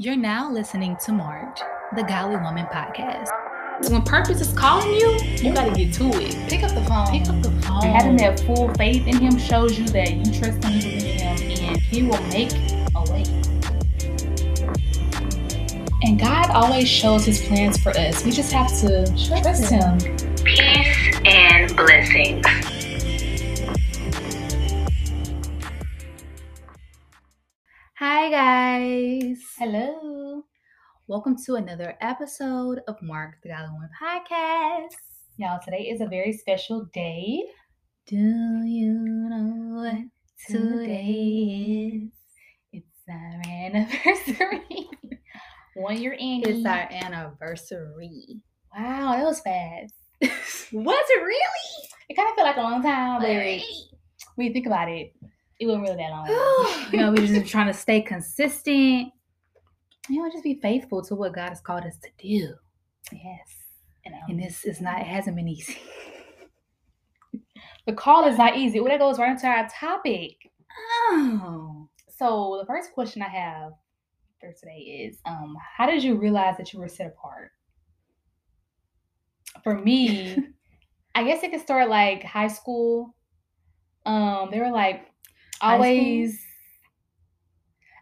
You're now listening to March, the Godly Woman podcast. When purpose is calling you, you gotta get to it. Pick up the phone. Pick up the phone. Having that full faith in Him shows you that you trust Him, you believe Him, and He will make a way. And God always shows His plans for us. We just have to trust Him. Peace and blessings. Hi, guys. Hello. Welcome to another episode of Mark, the Godly Woman podcast. Y'all, today is a very special day. Do you know what today is? It's our anniversary. One year in. It's our anniversary. Wow, that was fast. Was it really? It kind of felt like a long time, but you think about it, it wasn't really that long. you know, we're just trying to stay consistent. You know, just be faithful to what God has called us to do. yes. And, um, And this is not, it hasn't been easy. the call is not easy. Well, that goes right into our topic. Oh. So the first question I have for today is, um, how did you realize that you were set apart? For me, I guess it could start like high school. Um, they were like? Always.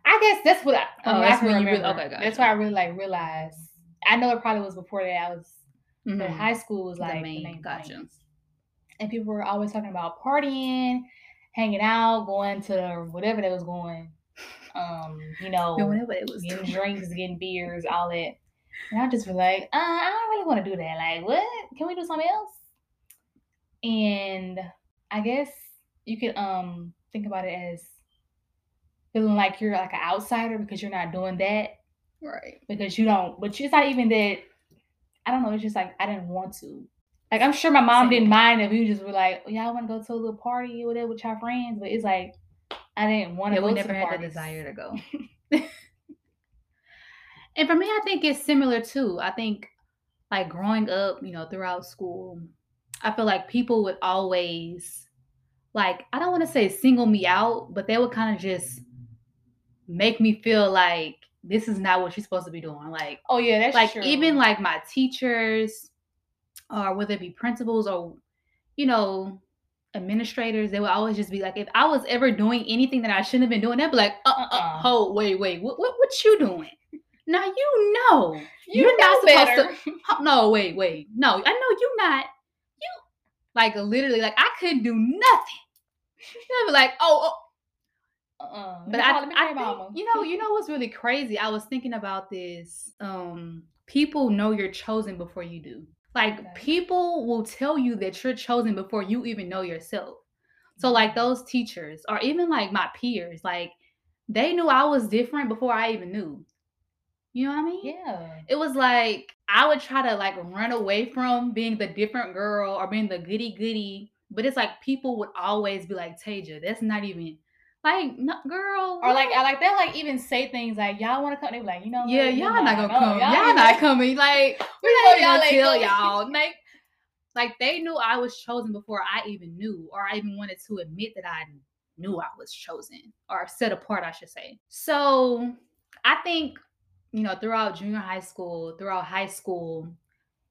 I guess that's what I. Oh, I, mean, I that's can when you really- okay, gotcha. That's why I really like realized. I know it probably was before that. I was, but Mhm. high school was like the main- main, gotcha. point. And people were always talking about partying, hanging out, going to whatever they was going. Um, you know, whatever it was. getting drinks, getting beers, all that. And I just was like, uh, I don't really want to do that. Like, what? Can we do something else? And I guess you could um think about it as feeling like you're like an outsider because you're not doing that Right. because you don't. But it's not even that. I don't know. It's just like I didn't want to. Like I'm sure my mom didn't mind if you just were like, "Oh, y'all want to go to a little party or whatever with your friends, but it's like I didn't want to Yeah, we never had the desire to go. and for me, I think it's similar too. I think like growing up, you know, throughout school, I feel like people would always like I don't want to say single me out, but they would kind of just make me feel like this is not what you're supposed to be doing. Like Oh yeah, that's like true. even like my teachers or whether it be principals or you know administrators they would always just be like if i was ever doing anything that i shouldn't have been doing they'd be like uh, uh, uh hold wait wait what, what what you doing now you know you you're know not supposed better. to no wait wait no i know you're not you like literally like i couldn't do nothing they'd be like oh, oh Uh-uh. but I, I think, you know, you know what's really crazy? I was thinking about this. Um, people know you're chosen before you do. Like Okay. people will tell you that you're chosen before you even know yourself. So like those teachers or even like my peers, like they knew I was different before I even knew. You know what I mean? yeah, It was like I would try to like run away from being the different girl or being the goody goody, but it's like people would always be like, Taja, that's not even like no girl. or like what?" I like that. Like even say things like y'all want to come. They be like, you know. Yeah, We y'all not gonna come. Y'all, ain't not coming. Like We we know not y'all even ain't tell y'all. Like, like they knew I was chosen before I even knew, or I even wanted to admit that I knew I was chosen or set apart, I should say. So I think, you know, throughout junior high school, throughout high school,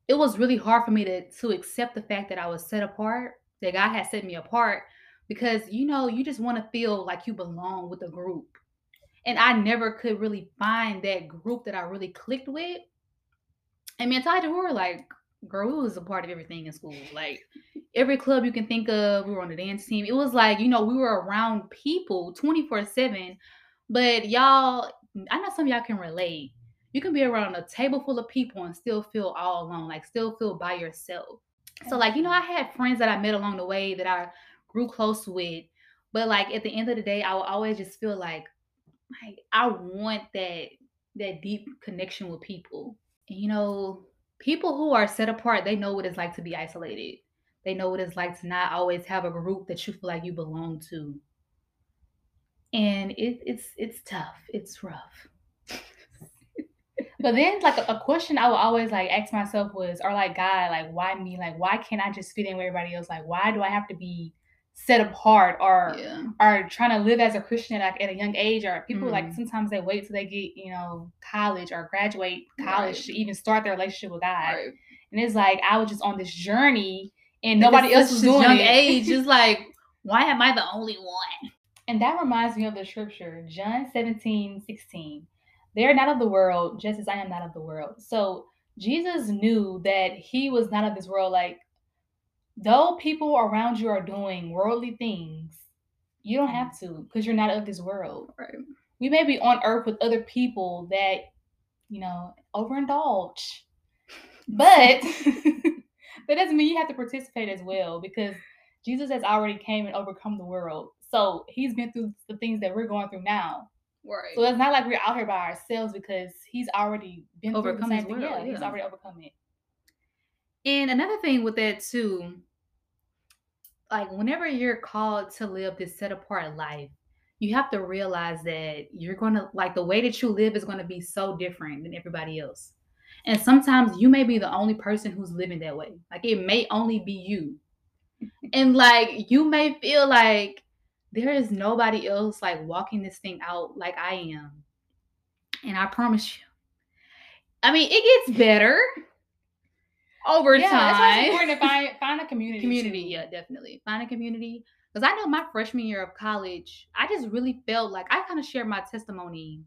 it was really hard for me to to accept the fact that I was set apart, that God had set me apart, because you know, you just want to feel like you belong with a group. And I never could really find that group that I really clicked with. And me and Ty we were like, girl, we was a part of everything in school. Like every club you can think of, we were on the dance team. It was like, you know, we were around people 24-7. But y'all, I know some y'all can relate. You can be around a table full of people and still feel all alone, like still feel by yourself. So, like, you know, I had friends that I met along the way that I grew close with. But like at the end of the day, I would always just feel like, like I want that that deep connection with people. And you know, people who are set apart, they know what it's like to be isolated. They know what it's like to not always have a group that you feel like you belong to. And it, it's it's tough. It's rough. But then, like a, a question I would always like ask myself was, or like God, like why me? Like why can't I just fit in with everybody else? Like why do I have to be set apart or Yeah. are trying to live as a Christian like at a young age, or people like Mhm. sometimes they wait till they get you know college or graduate college Right. to even start their relationship with God. Right. And it's like I was just on this journey and nobody else was doing young it. age. It's like, why am I the only one? And that reminds me of the scripture, John 17, 16. They are not of the world, just as I am not of the world. So Jesus knew that he was not of this world. Like, though people around you are doing worldly things, you don't have to because you're not of this world. Right. We may be on earth with other people that, you know, overindulge. But that doesn't mean you have to participate as well because Jesus has already came and overcome the world. So he's been through the things that we're going through now. Right. So it's not like we're out here by ourselves because he's already been Overcome through the same thing. world, Yeah, he's already overcome it. And another thing with that too, like whenever you're called to live this set apart life, you have to realize that you're gonna like the way that you live is gonna be so different than everybody else. And sometimes you may be the only person who's living that way. Like it may only be you. And like you may feel like there is nobody else like walking this thing out like I am. And I promise you. I mean, it gets better over yeah, that's why it's important to find find a community. community, too. yeah, definitely. Find a community. Because I know my freshman year of college, I just really felt like I kind of shared my testimony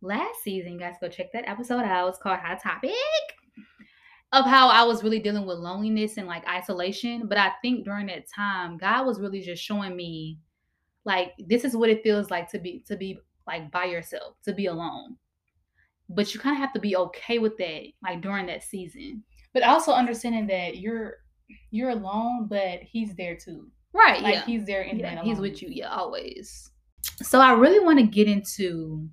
last season. Guys, go check that episode out. It's called Hot Topic. Of how I was really dealing with loneliness and like isolation. But I think during that time, God was really just showing me like this is what it feels like to be to be like by yourself, to be alone. But you kind of have to be okay with that, like during that season. But also understanding that you're you're alone, but he's there too. Right. Like yeah. he's there in yeah, that he's with you yeah always so i really want to get into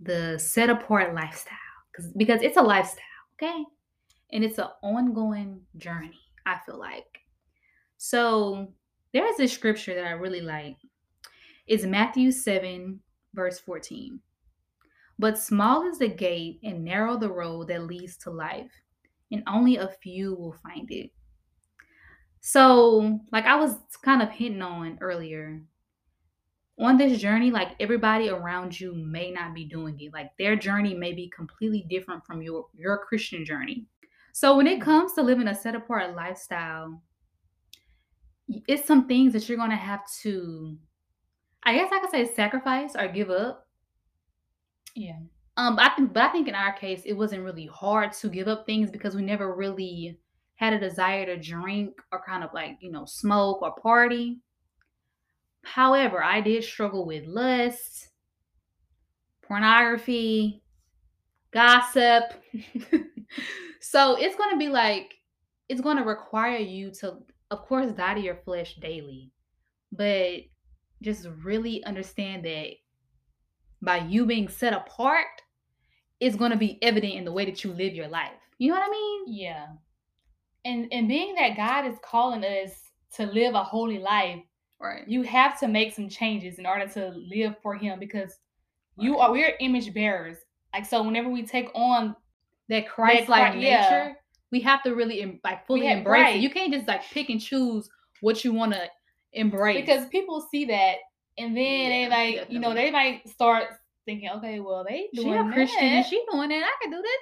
the set apart lifestyle because because it's a lifestyle okay and it's an ongoing journey i feel like so there's this scripture that i really like it's matthew 7 verse 14 but small is the gate and narrow the road that leads to life and only a few will find it so, like I was kind of hinting on earlier, on this journey, like everybody around you may not be doing it. Like their journey may be completely different from your your Christian journey. So, when it comes to living a set apart lifestyle, it's some things that you're gonna have to, I guess I could say, sacrifice or give up. Yeah. Um, but I think, but I think in our case, it wasn't really hard to give up things because we never really had a desire to drink or kind of like you know smoke or party. However, I did struggle with lust, pornography, gossip. so it's going to be like it's going to require you to, of course, die to your flesh daily, but just really understand that by you being set apart, it's going to be evident in the way that you live your life. You know what I mean? Yeah. And and being that God is calling us to live a holy life, Right. you have to make some changes in order to live for him because you are we're image bearers. Like so whenever we take on That Christ-like Chri- yeah. nature, we have to really like fully have- embrace right. it. You can't just like pick and choose what you want to embrace. because people see that and then they Yeah, like you know they might start thinking okay well they doing she a Christian and that. she doing that, I can do that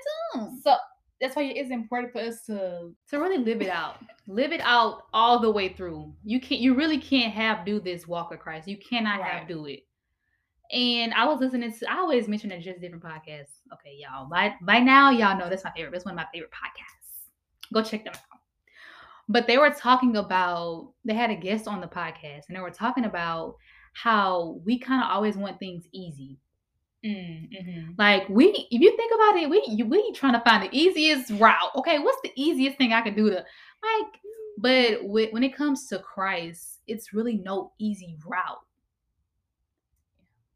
too. so that's why it's important for us to to really live it out live it out all the way through you can't you really can't have do this walk of christ you cannot have do it and i was listening to i always mention that just different podcasts okay y'all by by now y'all know that's my favorite that's one of my favorite podcasts go check them out but they were talking about they had a guest on the podcast and they were talking about how we kind of always want things easy mm, mhm. like we, if you think about it, we we trying to find the easiest route. Okay, what's the easiest thing I can do to like? But whe- when it comes to Christ, it's really no easy route.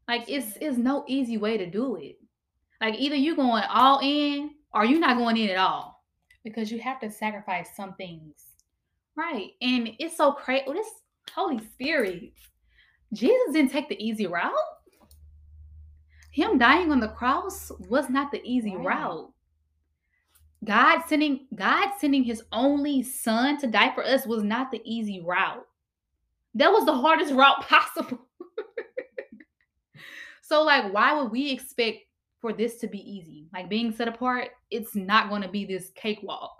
Like it's it's no easy way to do it. Like either you going all in or you not going in at all. Because you have to sacrifice some things Right. And it's so crazy. Oh, this Holy Spirit. Jesus didn't take the easy route. Him dying on the cross was not the easy Right. route. God sending God sending his only son to die for us was not the easy route. That was the hardest route possible. so, like, why would we expect for this to be easy? Like, being set apart, it's not going to be this cakewalk.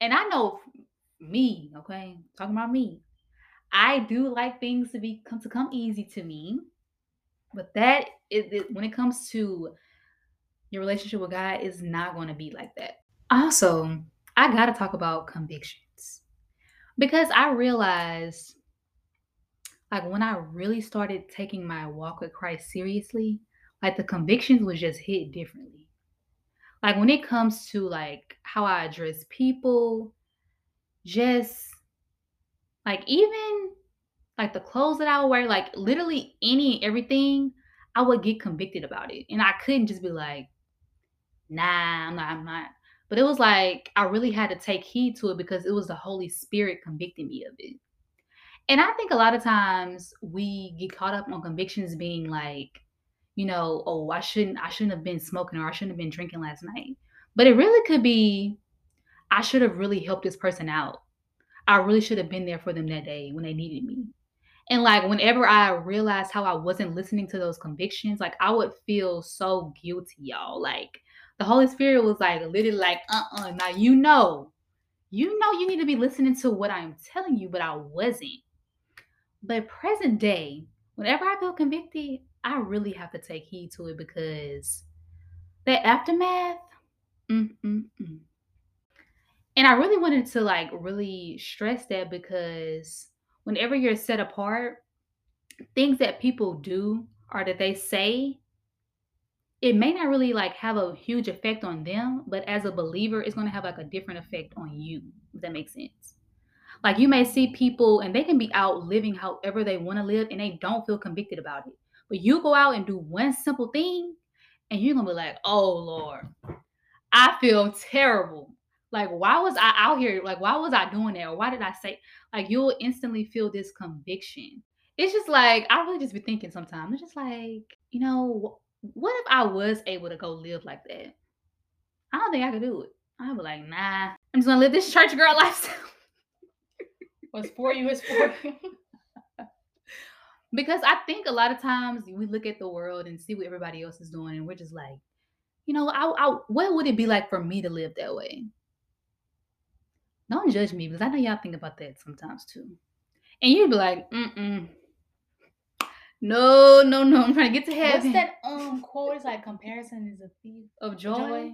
And I know me, okay, talking about me, I do like things to be come to come easy to me. But that is it, when it comes to your relationship with God is not going to be like that. Also, I got to talk about convictions because I realized like when I really started taking my walk with Christ seriously, like the convictions was just hit differently. Like when it comes to like how I address people, just like even like the clothes that I wear, like literally any everything, I would get convicted about it. And I couldn't just be like, nah, I'm not, I'm not. But it was like I really had to take heed to it because it was the Holy Spirit convicting me of it. And I think a lot of times we get caught up on convictions being like, you know, oh, I shouldn't, I shouldn't have been smoking or I shouldn't have been drinking last night. But it really could be, I should have really helped this person out. I really should have been there for them that day when they needed me. And like whenever I realized how I wasn't listening to those convictions, like I would feel so guilty, y'all. Like the Holy Spirit was like literally like, uh-uh. Now you know, you know you need to be listening to what I'm telling you, but I wasn't. But present day, whenever I feel convicted, I really have to take heed to it because that aftermath, mm-mm-mm. and I really wanted to like really stress that because whenever you're set apart, things that people do or that they say, it may not really like have a huge effect on them, but as a believer, it's going to have like a different effect on you, if that makes sense. Like you may see people and they can be out living however they want to live and they don't feel convicted about it. But you go out and do one simple thing and you're to be like, oh Lord, I feel terrible. Like, why was I out here? Like, why was I doing that? Or why did I say, like, you'll instantly feel this conviction. It's just like, I really just be thinking sometimes, it's just like, you know, what if I was able to go live like that? I don't think I could do it. I'd be like, nah, I'm just gonna live this church girl lifestyle. What's for you is for you. because I think a lot of times we look at the world and see what everybody else is doing, and we're just like, you know, I, I, what would it be like for me to live that way? Don't judge me because I know y'all think about that sometimes too. And you'd be like, mm-mm. No, no, no. I'm trying to get to heaven. What's that um quote? It's like comparison is a thief of joy. joy.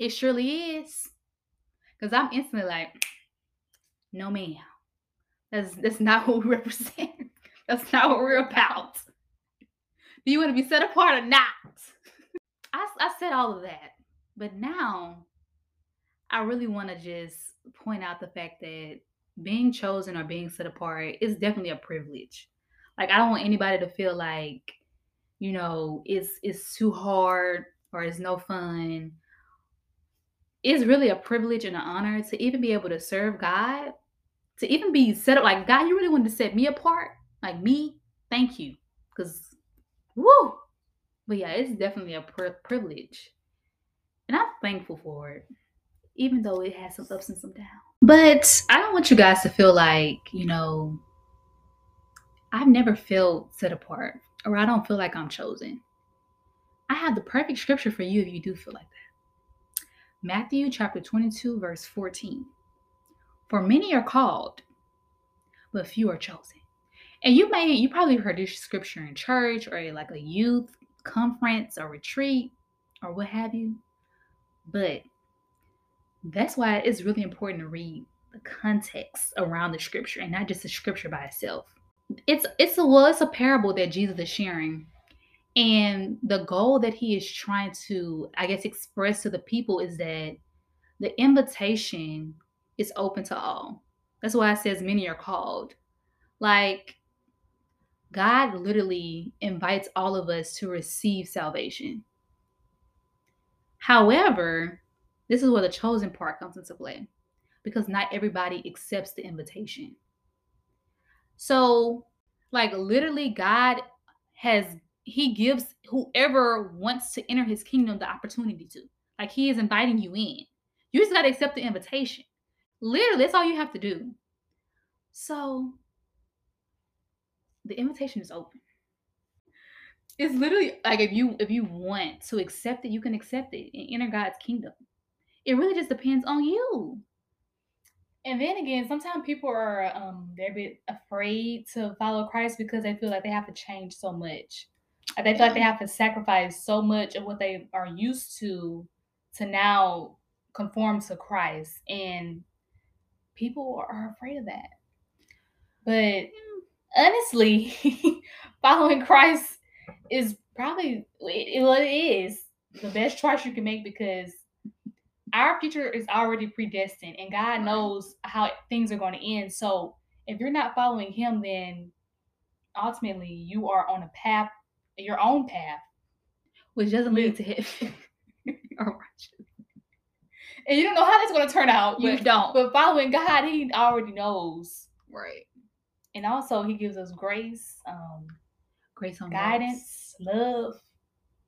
It surely is. Cause I'm instantly like, no ma'am. That's that's not what we represent. That's not what we're about. Do you want to be set apart or not? I, I said all of that. But now I really want to just point out the fact that being chosen or being set apart is definitely a privilege. Like I don't want anybody to feel like, you know, it's it's too hard or it's no fun. It's really a privilege and an honor to even be able to serve God, to even be set up like God, you really wanted to set me apart, like me. Thank you, because woo. But yeah, it's definitely a privilege, and I'm thankful for it even though it has some ups and some downs. But I don't want you guys to feel like, you know, I've never felt set apart or I don't feel like I'm chosen. I have the perfect scripture for you if you do feel like that. Matthew chapter 22, verse 14. For many are called, but few are chosen. And you may, you probably heard this scripture in church or like a youth conference or retreat or what have you. But that's why it's really important to read the context around the scripture and not just the scripture by itself. It's it's a well, it's a parable that Jesus is sharing. And the goal that he is trying to, I guess, express to the people is that the invitation is open to all. That's why it says many are called. Like God literally invites all of us to receive salvation. However, this is where the chosen part comes into play because not everybody accepts the invitation. So, like, literally, God has, He gives whoever wants to enter His kingdom the opportunity to. Like, He is inviting you in. You just got to accept the invitation. Literally, that's all you have to do. So, the invitation is open. It's literally like if you if you want to accept it, you can accept it and enter God's kingdom. It really just depends on you. And then again, sometimes people are um they're a bit afraid to follow Christ because they feel like they have to change so much. Like they feel like they have to sacrifice so much of what they are used to to now conform to Christ. And people are afraid of that. But honestly, following Christ is probably it, it is the best choice you can make because our future is already predestined and God knows how things are going to end. So if you're not following him, then ultimately you are on a path, your own path. Which doesn't lead to heaven. or. And you don't know how that's going to turn out. You But, don't. but following God, he already knows. right. And also he gives us grace, um, Grace on guidance, love,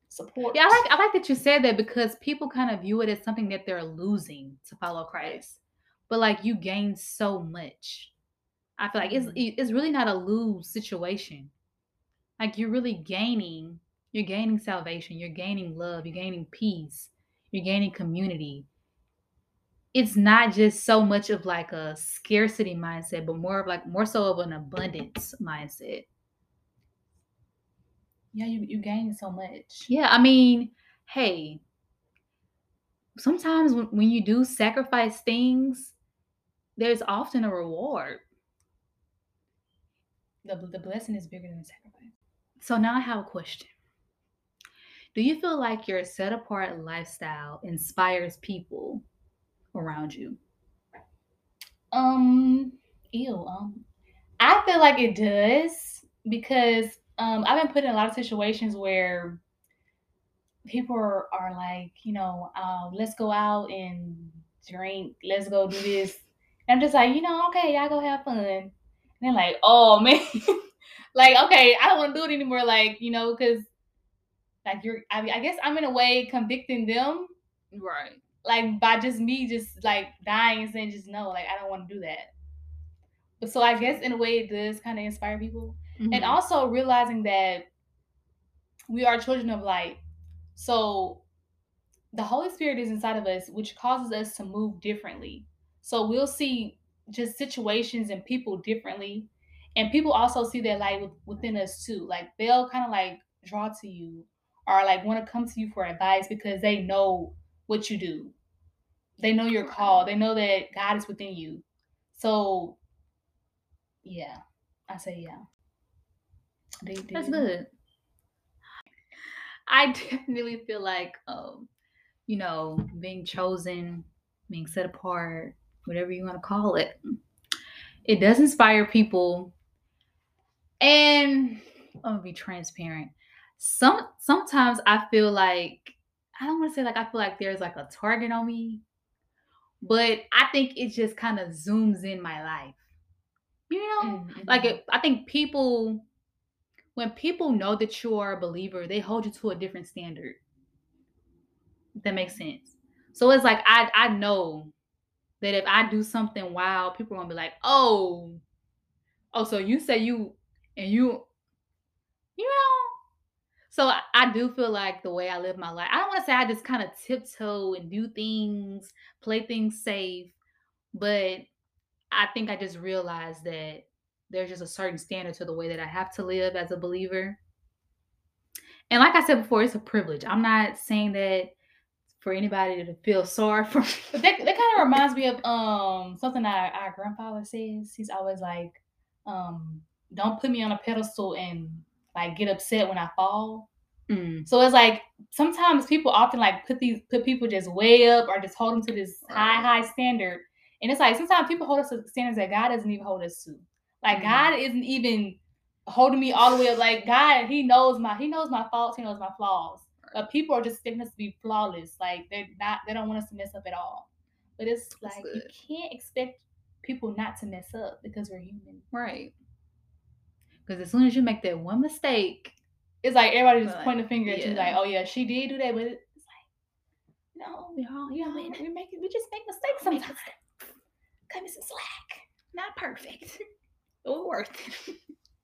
support. Yeah, I like I like that you said that because people kind of view it as something that they're losing to follow Christ. But like you gain so much. I feel like it's Mhm. it- it's really not a lose situation. Like you're really gaining, you're gaining salvation, you're gaining love, you're gaining peace, you're gaining community. It's not just so much of like a scarcity mindset, but more of like more so of an abundance mindset. Yeah, you, you gain so much. Yeah, I mean, hey, sometimes when, when you do sacrifice things, there's often a reward. The, the blessing is bigger than the sacrifice. So now I have a question. Do you feel like your set apart lifestyle inspires people around you? Um, ew. Um, I feel like it does because um, I've been put in a lot of situations where people are, are like, you know, um, let's go out and drink, let's go do this. And I'm just like, you know, okay, y'all go have fun. And they're like, oh man, like, okay, I don't want to do it anymore. Like, you know, because like you're, I, I guess I'm in a way convicting them Right. Like by just me just like dying and saying just no like i don't want to do that. But so i guess in a way it does kind of inspire people. Mm-hmm. and also realizing that we are children of light. So the holy spirit is inside of us which causes us to move differently. So we'll see just situations and people differently. And people also see that light within us too. Like they'll kind of like draw to you or like want to come to you for advice because they know what you do. They know your call. They know that god is within you. So yeah. I say yeah. You- do. That's good. I definitely feel like, um, you know, being chosen, being set apart, whatever you want to call it, it does inspire people. And I'm gonna be transparent. Some sometimes I feel like I don't want to say like I feel like there's like a target on me, but I think it just kind of zooms in my life. You know, Mm, like mhm. it, I think people when people know that you are a believer, they hold you to a different standard. That makes sense. So it's like I I know that if I do something wild, people are gonna be like, oh, oh, so you say you and you, you know. So I, do feel like the way I live my life, I don't want to say I just kind of tiptoe and do things, play things safe, but I think I just realized that there's just a certain standard to the way that I have to live as a believer. And like I said before, it's a privilege. I'm not saying that for anybody to feel sorry for But that, that kind of reminds me of um something our, our grandfather says. He's always like, um, don't put me on a pedestal and like get upset when I fall. Mm, So it's like sometimes people often like put these put people just way up or just hold them to this high high standard. And it's like sometimes people hold us to standards that God doesn't even hold us to. Like Mm. God isn't even holding me all the way up. Like God, He knows my He knows my faults, He knows my flaws. But people are just expecting us to be flawless. Like they're not they don't want us to mess up at all. But it's That's like you can't expect people not to mess up because we're human. right. Because as soon as you make that one mistake, It's like everybody just Right. pointing a finger at you, like, oh yeah, she did do that, but it's like, no, we all you know, human. we make we just make mistakes sometimes. Cut me some slack. Not perfect. But worth it.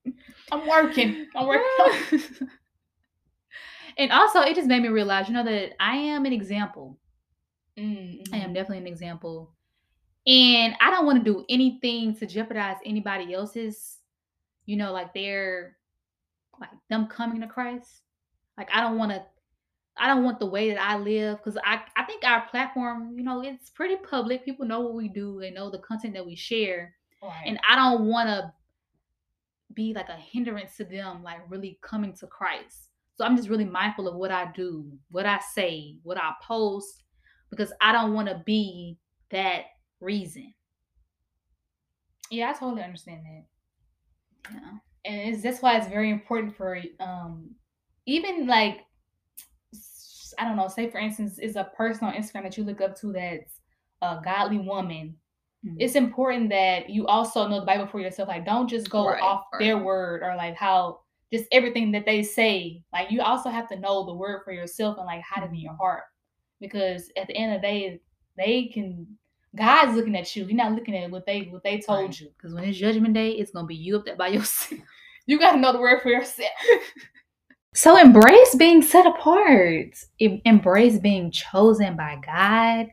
I'm working. I'm working. and also, it just made me realize, you know, that I am an example. Mm, I am definitely an example. And I don't want to do anything to jeopardize anybody else's, you know, like they're like them coming to Christ. Like, I don't want to, I don't want the way that I live because I, I think our platform, you know, it's pretty public. People know what we do, they know the content that we share. Right. And I don't want to be like a hindrance to them, like really coming to Christ. So I'm just really mindful of what I do, what I say, what I post, because I don't want to be that reason. yeah, I totally understand that. Yeah. and that's why it's very important for um even like I don't know, say for instance, is a person on Instagram that you look up to that's a godly woman. Mhm. It's important that you also know the Bible for yourself. Like, don't just go Right, off their word or like how just everything that they say. Like, you also have to know the word for yourself and like hide it in your heart, because at the end of the day, they can. God's looking at you. You're not looking at what they what they told Right. you. Because when it's judgment day, it's gonna be you up there by yourself. You got to know the word for yourself. So embrace being set apart. Em- Embrace being chosen by God.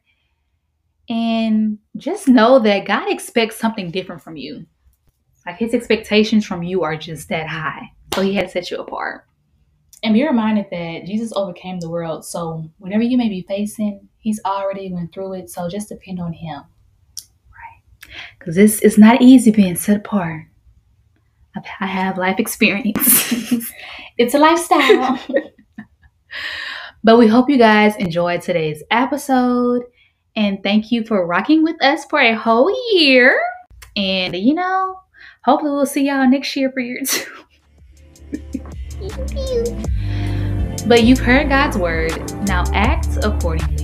And just know that God expects something different from you. Like his expectations from you are just that high. So he had to set you apart. And be reminded that Jesus overcame the world. So whatever you may be facing, he's already went through it. So just depend on him. Right. Because this is not easy being set apart. I have life experience. It's a lifestyle. But we hope you guys enjoyed today's episode. And thank you for rocking with us for a whole year. And, you know, hopefully we'll see y'all next year for year two. but you've heard God's word. Now act accordingly.